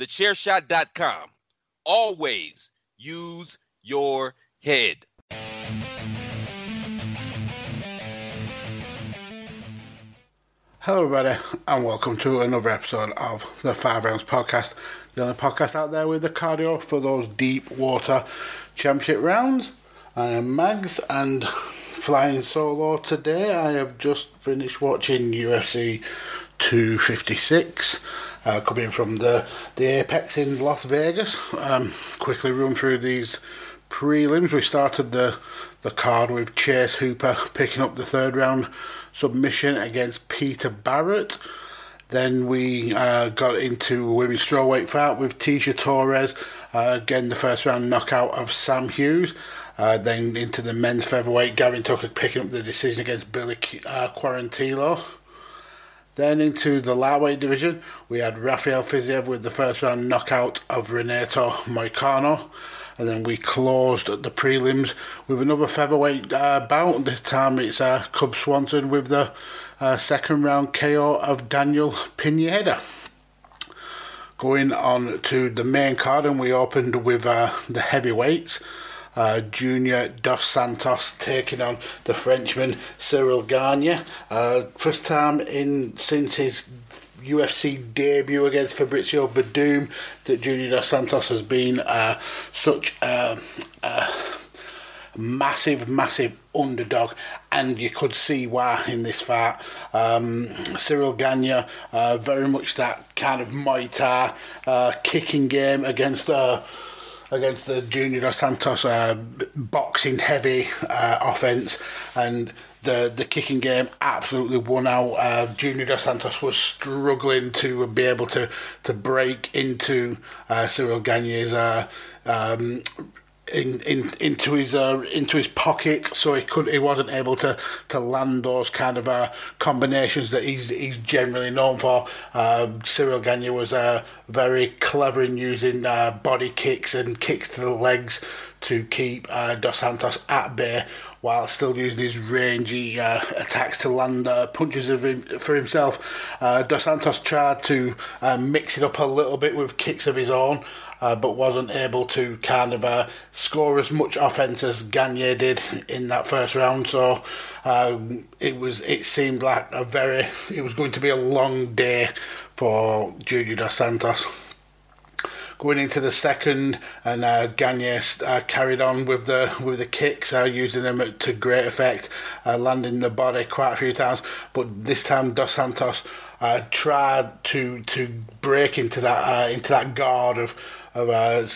thechairshot.com. Always use your head. Hello, everybody, and welcome to another episode of the Five Rounds Podcast, the only podcast out there with the cardio for those deep water championship rounds. I am Mags, and flying solo today. I have just finished watching UFC 256 uh, coming from the, the Apex in Las Vegas. Um, quickly run through these prelims. We started the, the card with Chase Hooper picking up the third round submission against Peter Barrett. Then we uh, got into women's strawweight fight with Tecia Torres, uh, again the first round knockout of Sam Hughes. Uh, then into the men's featherweight, Gavin Tucker picking up the decision against Billy uh, Quarantillo. Then into the lightweight division, we had Rafael Fiziev with the first round knockout of Renato Moicano. And then we closed at the prelims with another featherweight uh, bout. This time it's uh, Cub Swanson with the uh, second round KO of Daniel Pineda. Going on to the main card, and we opened with uh, the heavyweights uh, Junior Dos Santos taking on the Frenchman Cyril Gane. Uh, first time in since his UFC debut against Fabricio Werdum that Junior Dos Santos has been uh, such a, a, massive, massive underdog, and you could see why in this fight. Um, Cyril Gane, uh, very much that kind of Muay Thai uh, kicking game against. Uh, against the Junior Dos Santos uh, boxing heavy uh, offense, and the the kicking game absolutely won out. Uh, Junior Dos Santos was struggling to be able to to break into uh, Cyril Gane's uh, um, in, in into his uh, into his pocket, so he could he wasn't able to, to land those kind of uh, combinations that he's he's generally known for. Uh, Cyril Gane was uh, very clever in using uh, body kicks and kicks to the legs to keep Dos Santos at bay, while still using his rangy attacks to land punches him, for himself. Dos Santos tried to mix it up a little bit with kicks of his own uh, but wasn't able to kind of uh, score as much offense as Gane did in that first round. So um, it was it seemed like a very it was going to be a long day for Junior dos Santos. Going into the second, and uh, Gane uh, carried on with the with the kicks, uh, using them to great effect, uh, landing the body quite a few times. But this time, Dos Santos uh, tried to to break into that uh, into that guard of of, uh,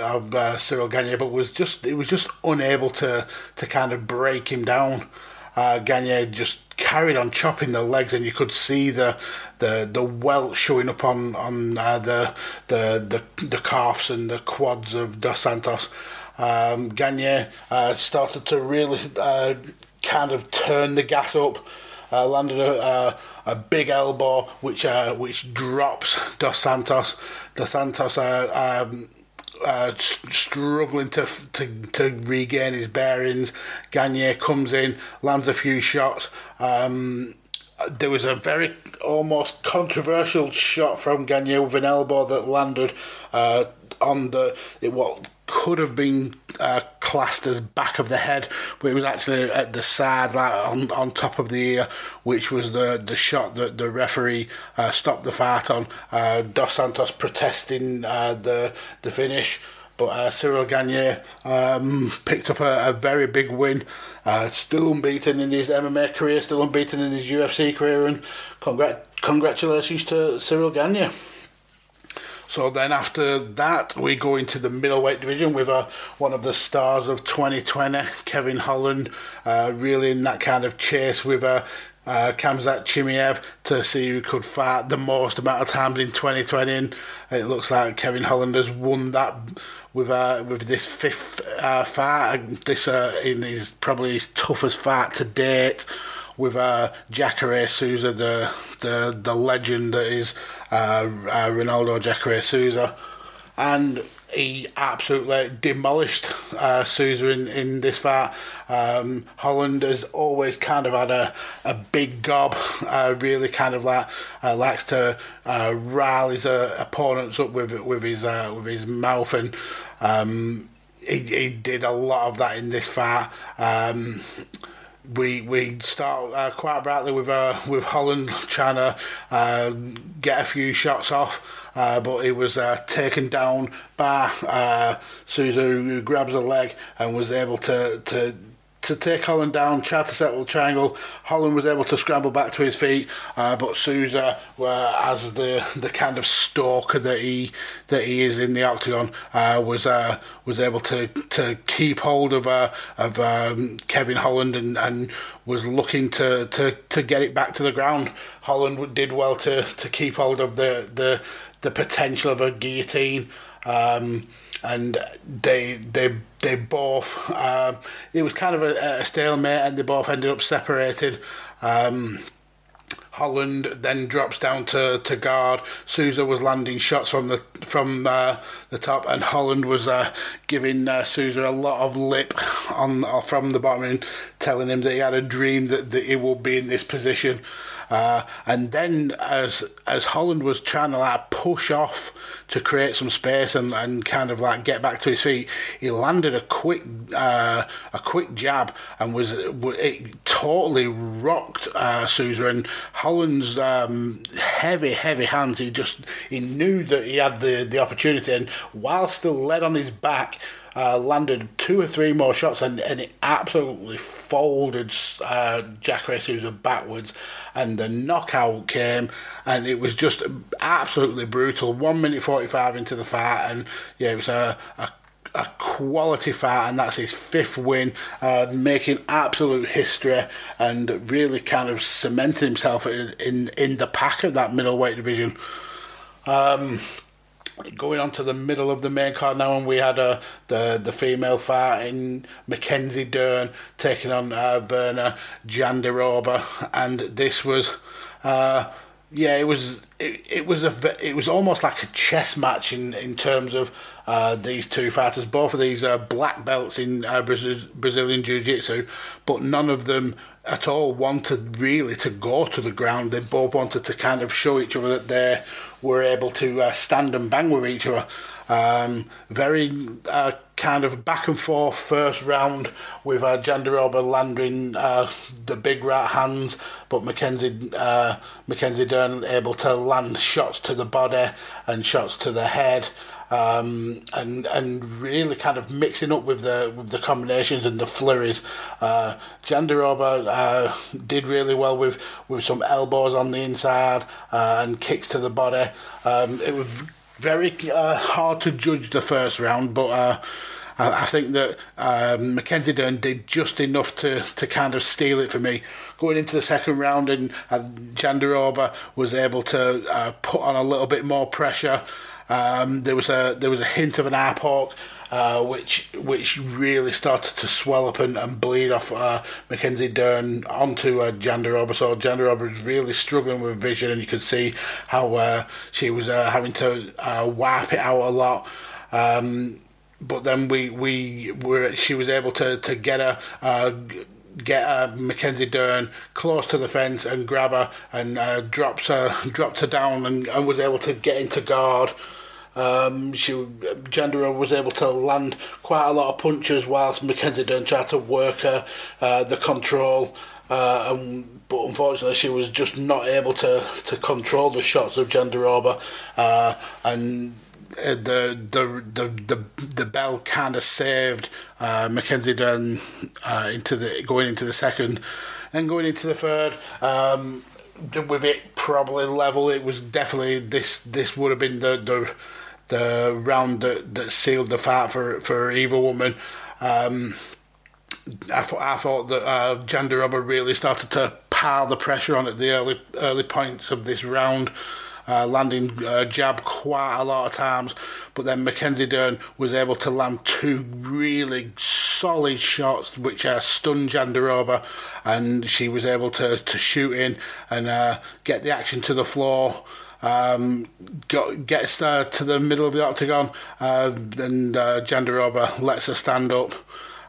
of uh, Cyril Gane, but was just it was just unable to to kind of break him down. Uh, Gane just carried on chopping the legs, and you could see the the the welt showing up on on uh, the, the the the calves and the quads of Dos Santos. Um, Gane uh, started to really uh, kind of turn the gas up, uh, landed a, a, big elbow which uh, which drops Dos Santos. Dos Santos uh, um, uh, struggling to, to to regain his bearings. Gane comes in, lands a few shots. Um, there was a very almost controversial shot from Gane with an elbow that landed uh, on the what could have been uh, classed as back of the head, but it was actually at the side, like on, on top of the ear, which was the, the shot that the referee uh, stopped the fight on. Uh, Dos Santos protesting uh, the the finish. But uh, Cyril Gane um, picked up a, a, very big win. Uh, still unbeaten in his MMA career, still unbeaten in his UFC career, and congrat- congratulations to Cyril Gane. So then after that, we go into the middleweight division with uh, one of the stars of 2020, Kevin Holland, uh, really in that kind of chase with uh, uh, Khamzat Chimaev to see who could fight the most amount of times in 2020. And it looks like Kevin Holland has won that with uh, with this fifth uh, fight. This uh, in his probably his toughest fight to date with uh, Jacare Souza, the the the legend that is uh, uh, Ronaldo Jacare Souza, and he absolutely demolished uh, Souza in, in this fight. Um, Holland has always kind of had a, a big gob, uh, really kind of like uh, likes to uh, rile his uh, opponents up with with his uh, with his mouth, and um, he, he did a lot of that in this fight. Um, we we start uh, quite brightly with uh, with Holland trying to uh, get a few shots off, uh, but he was uh, taken down by uh, Souza, who grabs a leg and was able to to to take Holland down, tried to settle triangle. Holland was able to scramble back to his feet, uh, but Souza, as the the kind of stalker that he that he is in the octagon, uh, was uh, was able to, to keep hold of uh, of um, Kevin Holland and, and was looking to, to, to get it back to the ground. Holland did well to, to keep hold of the, the the potential of a guillotine. Um, and they they they both um, it was kind of a, a, stalemate, and they both ended up separated. Um, Holland then drops down to, to guard. Souza was landing shots from the from uh, the top, and Holland was uh, giving uh, Souza a lot of lip on from the bottom and telling him that he had a dream that, that he would be in this position. Uh, and then as as Holland was trying to like push off to create some space and, and kind of like get back to his feet, he landed a quick uh, a quick jab and was it totally rocked uh, and Holland's um, heavy heavy hands. He just he knew that he had the the opportunity and while still led on his back uh, landed two or three more shots and, and it absolutely folded uh, Jacare Souza backwards. And the knockout came, and it was just absolutely brutal. One minute 45 into the fight, and yeah, it was a, a a quality fight, and that's his fifth win, uh, making absolute history and really kind of cementing himself in in, in the pack of that middleweight division. Um, going on to the middle of the main card now, and we had uh, the the female fighting Mackenzie Dern taking on uh, Virna Jandiroba, and this was. Uh, yeah, it was it, it was a it was almost like a chess match in in terms of uh, these two fighters. Both of these are black belts in uh, Brazil, Brazilian Jiu Jitsu, but none of them at all wanted really to go to the ground. They both wanted to kind of show each other that they were able to uh, stand and bang with each other. Um, very uh, kind of back and forth first round with uh, Jandiroba landing uh, the big right hands, but Mackenzie uh, Mackenzie Dern able to land shots to the body and shots to the head um, and and really kind of mixing up with the with the combinations and the flurries. Uh, Jandiroba uh, did really well with, with some elbows on the inside uh, and kicks to the body. Um, it was very uh, hard to judge the first round, but. Uh, I, think that um, Mackenzie Dern did just enough to, to kind of steal it for me. Going into the second round, and uh, Jandiroba was able to uh, put on a little bit more pressure. Um, there was a there was a hint of an eye uh, which which really started to swell up and, and bleed off uh, Mackenzie Dern onto uh, Jandiroba. So Jandiroba was really struggling with vision, and you could see how uh, she was uh, having to uh, wipe it out a lot. Um, but then we we were she was able to to get her. Get uh, Mackenzie Dern close to the fence and grab her and uh, drops her dropped her down and, and was able to get into guard. Um, she Jandiroba was able to land quite a lot of punches whilst Mackenzie Dern tried to work her uh, the control. Uh, and, but unfortunately, she was just not able to, to control the shots of Jandiroba, uh, and uh, the the the the, the bell kind of saved uh, Mackenzie Dern uh, into the going into the second, and going into the third. Um, with it probably level, it was definitely this. This would have been the the the round that, that sealed the fight for for either woman. Um, I thought I thought that uh, Jandiroba really started to pile the pressure on at the early early points of this round. Uh, landing uh, jab quite a lot of times, but then Mackenzie Dern was able to land two really solid shots which uh, stunned Jandiroba, and she was able to, to shoot in and uh, get the action to the floor um, got, gets uh, to the middle of the octagon, uh, and uh, Jandiroba lets her stand up.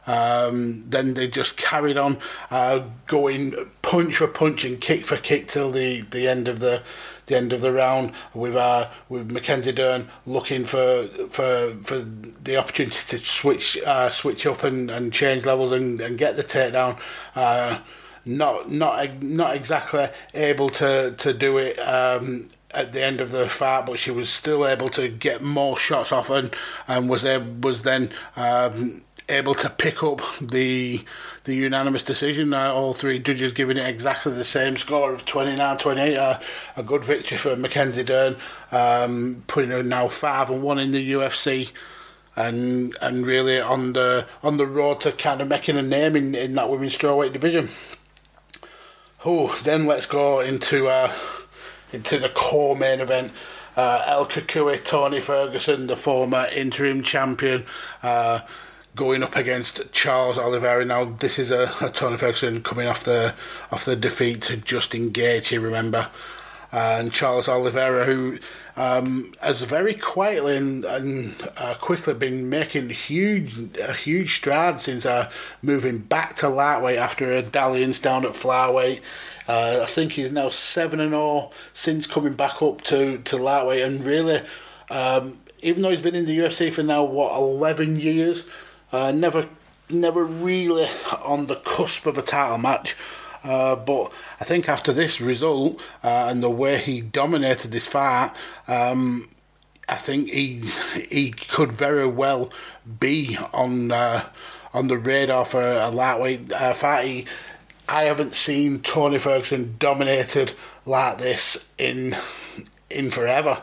Um, then they just carried on uh, going punch for punch and kick for kick till the, the end of the the end of the round with uh, with Mackenzie Dern looking for for for the opportunity to switch uh, switch up and, and change levels and, and get the takedown. Uh, not not not exactly able to to do it um, at the end of the fight, but she was still able to get more shots off and and was was then um, able to pick up the the unanimous decision. Uh, all three judges giving it exactly the same score of 29-28. Uh, a good victory for Mackenzie Dern, um, putting her now five and one in the UFC. And and really on the on the road to kind of making a name in, in that women's strawweight division. Oh, then let's go into uh, into the core main event. Uh, El Cucuy, Tony Ferguson, the former interim champion, uh, going up against Charles Oliveira. Now, this is a, a, Tony Ferguson coming off the off the defeat to Justin Gaethje, remember, and Charles Oliveira, who um, has very quietly and, and uh, quickly been making huge a huge strides since uh, moving back to lightweight after a dalliance down at flyweight. Uh, I think he's now seven and all since coming back up to to lightweight, and really, um, even though he's been in the UFC for now what eleven years, uh, never never really on the cusp of a title match. Uh, but I think after this result uh, and the way he dominated this fight, um, I think he he could very well be on uh, on the radar for a lightweight uh, fight. He, I haven't seen Tony Ferguson dominated like this in in forever.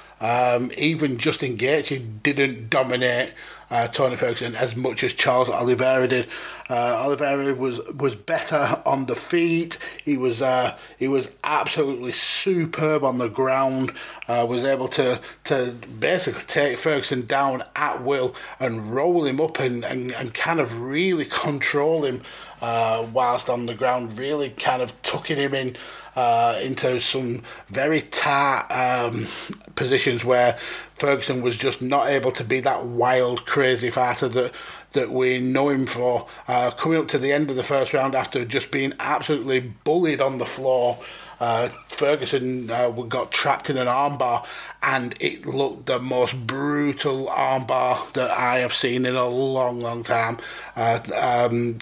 Um, even Justin Gaethje didn't dominate uh, Tony Ferguson as much as Charles Oliveira did. Uh, Oliveira was was better on the feet. He was uh, he was absolutely superb on the ground. Uh, was able to to basically take Ferguson down at will and roll him up and, and, and kind of really control him uh, whilst on the ground. Really kind of tucking him in uh, into some very tight um, positions where Ferguson was just not able to be that wild, crazy fighter that that we know him for. Uh, coming up to the end of the first round after just being absolutely bullied on the floor. Uh, Ferguson uh, got trapped in an armbar, and it looked the most brutal armbar that I have seen in a long, long time. Uh, um,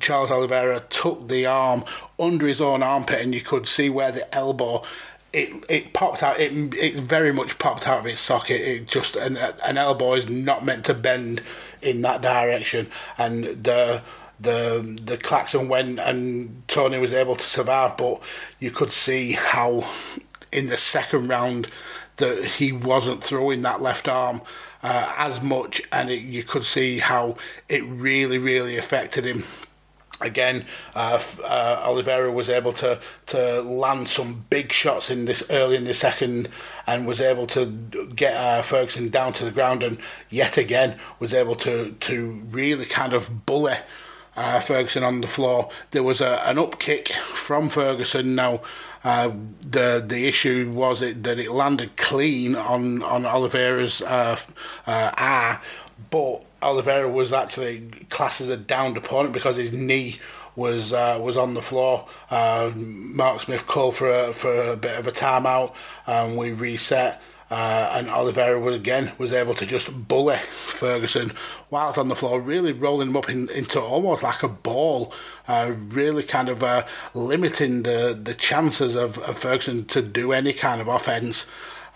Charles Oliveira took the arm under his own armpit, and you could see where the elbow. It, it popped out. It, it very much popped out of its socket. It just an, an elbow is not meant to bend in that direction, and the the the klaxon went and Tony was able to survive, but you could see how in the second round that he wasn't throwing that left arm uh, as much, and it, you could see how it really, really affected him. Again, uh, uh, Oliveira was able to to land some big shots in this early in the second, and was able to get uh, Ferguson down to the ground, and yet again was able to to really kind of bully uh, Ferguson on the floor. There was a, an up kick from Ferguson. Now, uh, the the issue was it, that it landed clean on on Oliveira's uh, uh, eye, but Oliveira was actually classed as a downed opponent because his knee was uh, was on the floor. Uh, Mark Smith called for a, for a bit of a timeout, and we reset. Uh, and Oliveira was, again was able to just bully Ferguson whilst on the floor, really rolling him up in, into almost like a ball, uh, really kind of uh, limiting the, the chances of, of, Ferguson to do any kind of offence.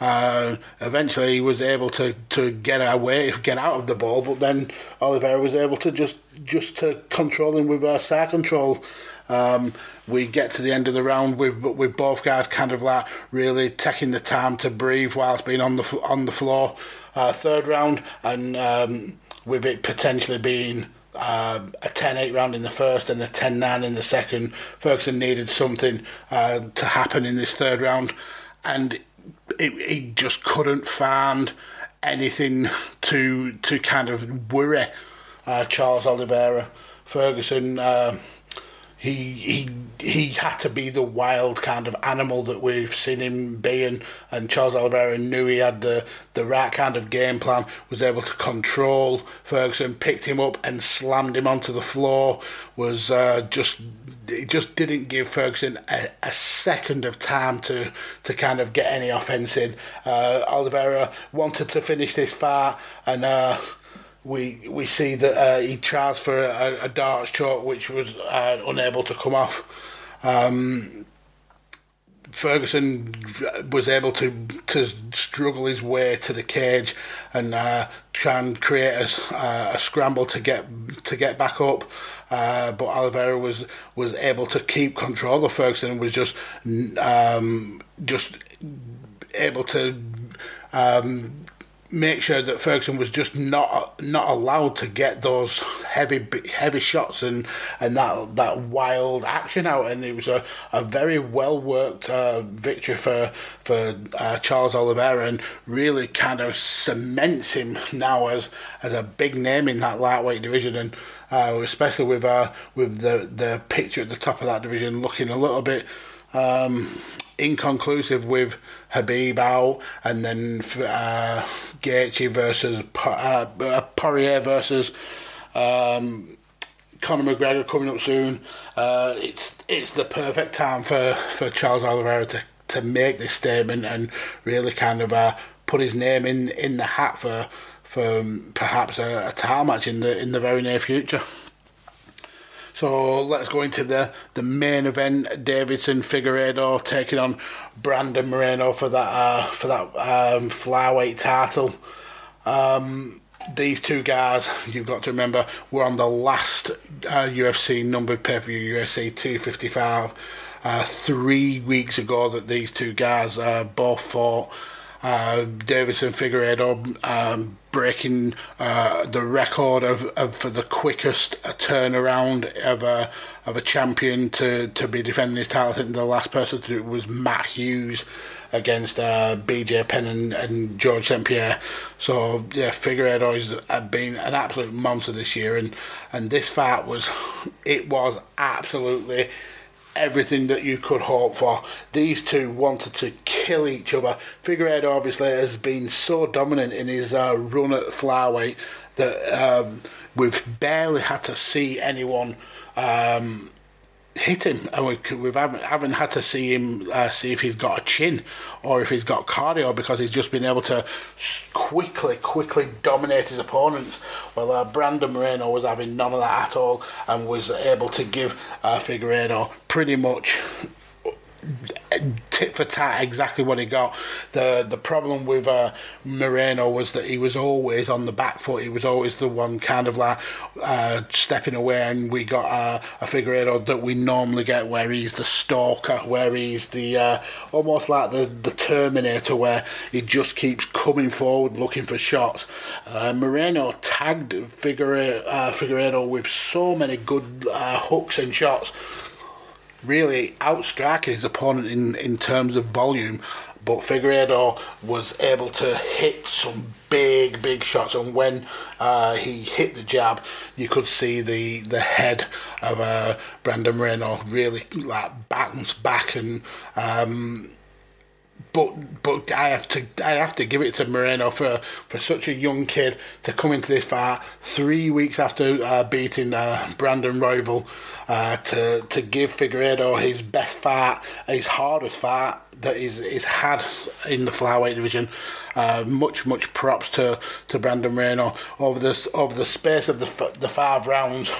Uh, eventually, he was able to, to get away, get out of the ball, but then Oliveira was able to just just to control him with uh, side control. Um, we get to the end of the round with with both guys kind of like really taking the time to breathe whilst being on the on the floor. Uh, third round, and um, with it potentially being uh, a 10-8 round in the first and a 10-9 in the second, Ferguson needed something uh, to happen in this third round, and it, he just couldn't find anything to to kind of worry uh, Charles Oliveira. Ferguson uh, he he he had to be the wild kind of animal that we've seen him being, and Charles Oliveira knew he had the the right kind of game plan. Was able to control Ferguson, picked him up and slammed him onto the floor. Was uh, just it just didn't give Ferguson a, a, second of time to to kind of get any offense in. Uh, Oliveira wanted to finish this fight and. Uh, we we see that uh, he tries for a, a D'Arce choke which was uh, unable to come off. Um, Ferguson was able to to struggle his way to the cage and uh, try and create a, uh, a, scramble to get to get back up. Uh, but Oliveira was was able to keep control of Ferguson and was just um, just able to um, make sure that Ferguson was just not not allowed to get those heavy heavy shots and and that that wild action out. And it was a, a very well worked uh, victory for for uh, Charles Oliveira and really kind of cements him now as as a big name in that lightweight division. And uh, especially with uh, with the the picture at the top of that division looking a little bit um, inconclusive with Khabib out, and then uh, Gaethje versus uh, uh, Poirier versus um, Conor McGregor coming up soon. Uh, it's it's the perfect time for, for Charles Oliveira to, to make this statement and really kind of uh, put his name in in the hat for for um, perhaps a, a title match in the in the very near future. So let's go into the, the main event. Deiveson Figueiredo taking on Brandon Moreno for that uh, for that um, flyweight title. Um, these two guys, you've got to remember, were on the last uh, UFC numbered pay per view, UFC 255, uh, three weeks ago that these two guys uh, both fought. Uh, Deiveson Figueiredo um, breaking uh, the record of, of for the quickest turnaround of a of a champion to, to be defending his title. I think the last person to do it was Matt Hughes against uh, BJ Penn and, and George St Pierre. So yeah, Figueiredo has been an absolute monster this year, and and this fight was it was absolutely everything that you could hope for. These two wanted to kill each other. Figueiredo obviously has been so dominant in his uh, run at flyweight that um, we've barely had to see anyone um, hit him, and we, we haven't, haven't had to see him uh, see if he's got a chin or if he's got cardio because he's just been able to quickly, quickly dominate his opponents. Well, uh, Brandon Moreno was having none of that at all and was able to give uh, Figueiredo pretty much tit for tat exactly what he got. The the problem with uh, Moreno was that he was always on the back foot. He was always the one kind of like uh, stepping away, and we got uh, a Figueiredo that we normally get where he's the stalker, where he's the uh, almost like the the Terminator, where he just keeps coming forward looking for shots. Uh, Moreno tagged Figueiredo, uh, with so many good hooks and shots really outstriking his opponent in, in terms of volume. But Figueiredo was able to hit some big, big shots, and when uh, he hit the jab, you could see the the head of uh, Brandon Moreno really like bounce back and um, but but I have to I have to give it to Moreno for, for such a young kid to come into this fight three weeks after uh, beating uh, Brandon Royval uh, to to give Figueiredo his best fight, his hardest fight that he's, he's had in the flyweight division. Uh, much much props to, to Brandon Moreno over this over the space of the the five rounds.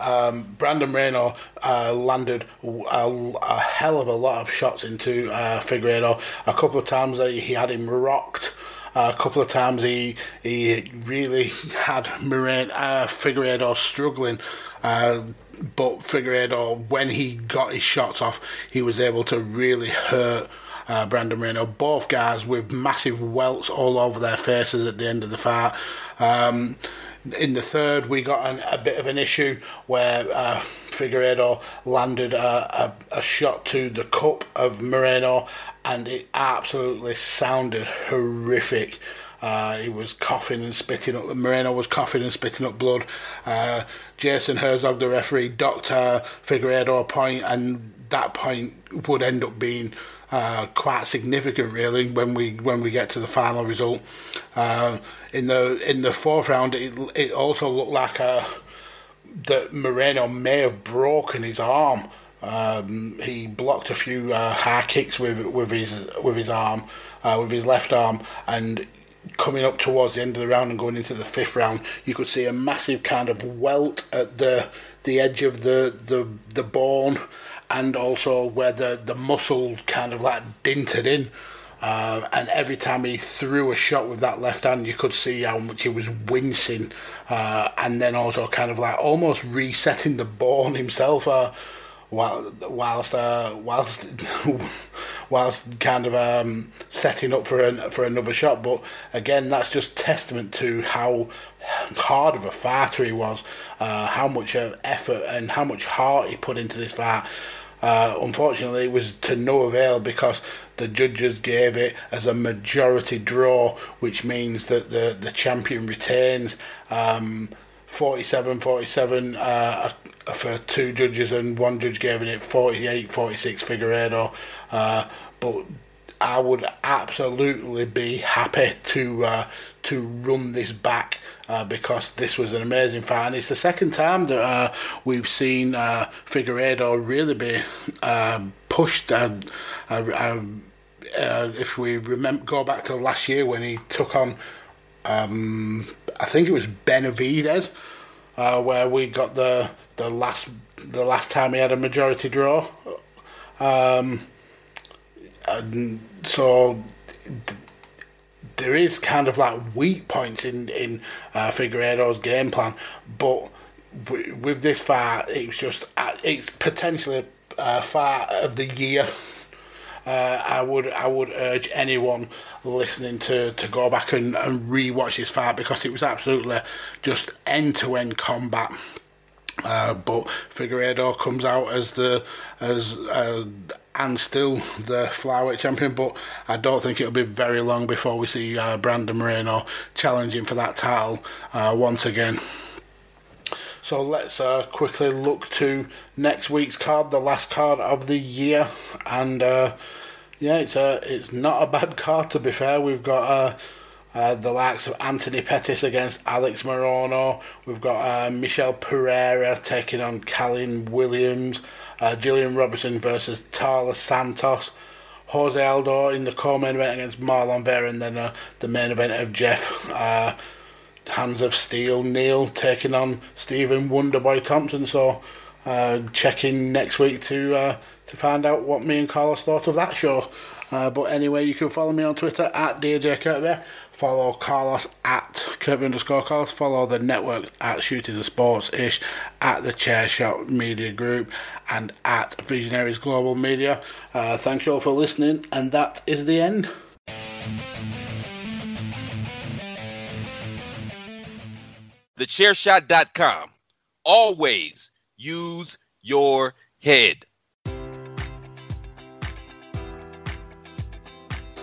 Um, Brandon Moreno uh, landed a, a, hell of a lot of shots into uh, Figueiredo. A couple of times he had him rocked. Uh, a couple of times he he really had Moreno, uh, struggling. Uh, but Figueiredo, when he got his shots off, he was able to really hurt uh, Brandon Moreno. Both guys with massive welts all over their faces at the end of the fight. Um, in the third, we got an, a bit of an issue where uh, Figueiredo landed a, a, a, shot to the cup of Moreno, and it absolutely sounded horrific. Uh, he was coughing and spitting up. Moreno was coughing and spitting up blood. Uh, Jason Herzog, the referee, docked uh, Figueiredo a point, and that point would end up being uh, quite significant, really, when we when we get to the final result. Uh, in the in the fourth round, it it also looked like a, uh, that Moreno may have broken his arm. Um, he blocked a few uh, high kicks with with his with his arm, uh, with his left arm, and coming up towards the end of the round and going into the fifth round, you could see a massive kind of welt at the the edge of the the the bone and also where the, the muscle kind of like dinted in. Uh, and every time he threw a shot with that left hand, you could see how much he was wincing, uh, and then also kind of like almost resetting the bone himself, uh, while, whilst uh, whilst whilst kind of um, setting up for an, for another shot. But again, that's just testament to how hard of a fighter he was, uh, how much effort and how much heart he put into this fight. Uh, unfortunately, it was to no avail because the judges gave it as a majority draw, which means that the, the champion retains. Um, 47 47 uh, for two judges, and one judge gave it 48 46 Figueiredo. Uh, but I would absolutely be happy to uh, to run this back uh, because this was an amazing fight. And it's the second time that uh, we've seen uh, Figueiredo really be uh, pushed. Uh, uh, if we remember, go back to last year when he took on, um, I think it was Benavidez, where we got the the last the last time he had a majority draw. Um, and so there is kind of like weak points in in uh, Figueiredo's game plan, but with this fight, it's just uh, it's potentially a fight of the year. uh, I would I would urge anyone listening to, to go back and, and re-watch this fight because it was absolutely just end to end combat. Uh, but Figueiredo comes out as the as uh, and still the flyweight champion. But I don't think it'll be very long before we see uh, Brandon Moreno challenging for that title uh, once again. So let's uh, quickly look to next week's card, the last card of the year, and uh, yeah, it's a it's not a bad card to be fair. We've got uh, the likes of Anthony Pettis against Alex Morono. We've got uh, Michel Pereira taking on Callum Williams. Uh, Gillian Robertson versus Taila Santos. Jose Aldo in the co-main event against Marlon Vera, and then uh, the main event of Geoff uh, Hands of Steel Neal taking on Stephen Wonderboy Thompson. So uh, check in next week to uh, to find out what me and Carlos thought of that show. Uh, but anyway, you can follow me on Twitter at DJ Kirkby. Follow Carlos at Kirkby underscore Carlos. Follow the network at Shooting the Sports ish, at the Chair Shot Media Group, and at Visionaries Global Media. Uh, thank you all for listening, and that is the end. TheChairShot.com. Always use your head.